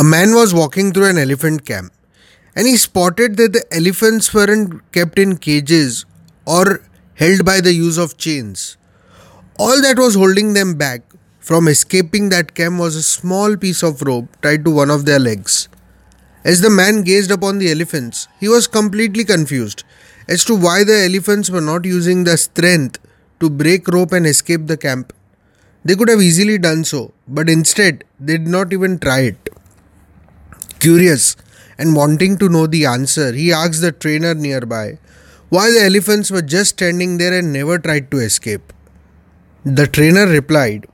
A man was walking through an elephant camp and he spotted that the elephants weren't kept in cages or held by the use of chains. All that was holding them back from escaping that camp was a small piece of rope tied to one of their legs. As the man gazed upon the elephants, he was completely confused as to why the elephants were not using the strength to break rope and escape the camp. They could have easily done so, but instead they did not even try it. Curious and wanting to know the answer, he asked the trainer nearby why the elephants were just standing there and never tried to escape. The trainer replied,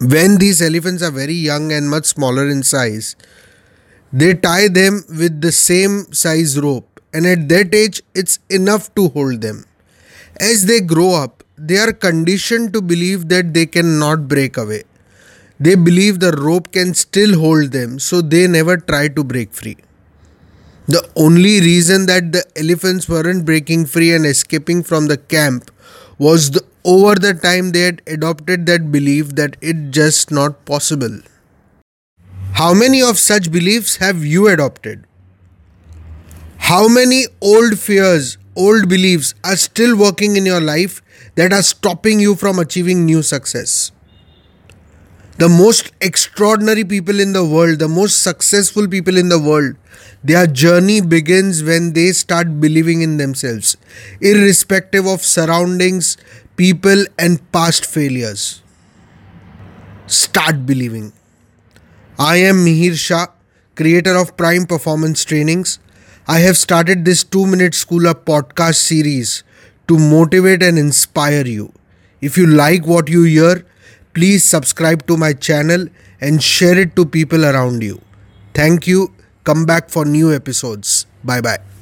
When these elephants are very young and much smaller in size, they tie them with the same size rope, and at that age, it's enough to hold them. As they grow up, they are conditioned to believe that they cannot break away. They believe the rope can still hold them, so they never try to break free. The only reason that the elephants weren't breaking free and escaping from the camp was the, over the time they had adopted that belief that it's just not possible. How many of such beliefs have you adopted? How many old fears, old beliefs are still working in your life that are stopping you from achieving new success? The most extraordinary people in the world, the most successful people in the world, their journey begins when they start believing in themselves, irrespective of surroundings, people, and past failures. Start believing. I am Mihir Shah, creator of Prime Performance Trainings. I have started this 2 Minute School podcast series to motivate and inspire you. If you like what you hear, Please subscribe to my channel and share it to people around you. Thank you. Come back for new episodes. Bye bye.